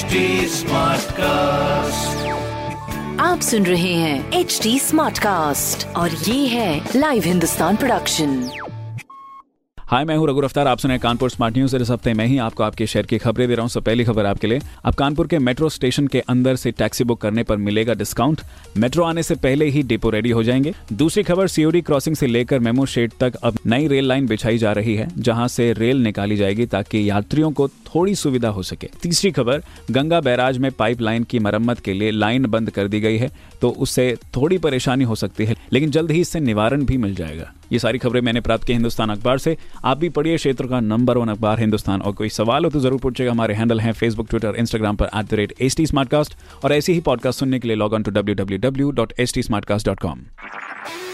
HD cast आप सुन रहे हैं एच डी स्मार्ट कास्ट और ये है लाइव हिंदुस्तान प्रोडक्शन हाय मैं हूँ रघु अफ्तार आप सुने कानपुर स्मार्ट न्यूज़ इस हफ़्ते मैं ही आपको आपके शहर की खबरें दे रहा हूँ। सब पहली खबर आपके लिए। अब कानपुर के मेट्रो स्टेशन के अंदर से टैक्सी बुक करने पर मिलेगा डिस्काउंट मेट्रो आने से पहले ही डिपो रेडी हो जाएँगे। दूसरी खबर सीओडी क्रॉसिंग से लेकर मेमो शेड तक अब नई रेल लाइन बिछाई जा रही है जहाँ से रेल निकाली जाएगी ताकि यात्रियों को थोड़ी सुविधा हो सके। तीसरी खबर, गंगा बैराज में पाइपलाइन की मरम्मत के लिए लाइन बंद कर दी गई है तो उससे थोड़ी परेशानी हो सकती है, लेकिन जल्द ही इससे निवारण भी मिल जाएगा। ये सारी खबरें मैंने प्राप्त की हिंदुस्तान अखबार से। आप भी पढ़िए क्षेत्र का नंबर वन अखबार हिंदुस्तान। और कोई सवाल हो तो ज़रूर पूछेगा हमारे हैंडल हैं फेसबुक ट्विटर इंस्टाग्राम पर at the rate H T और ऐसे ही पॉडकास्ट सुनने के लिए log on to W W W dot H T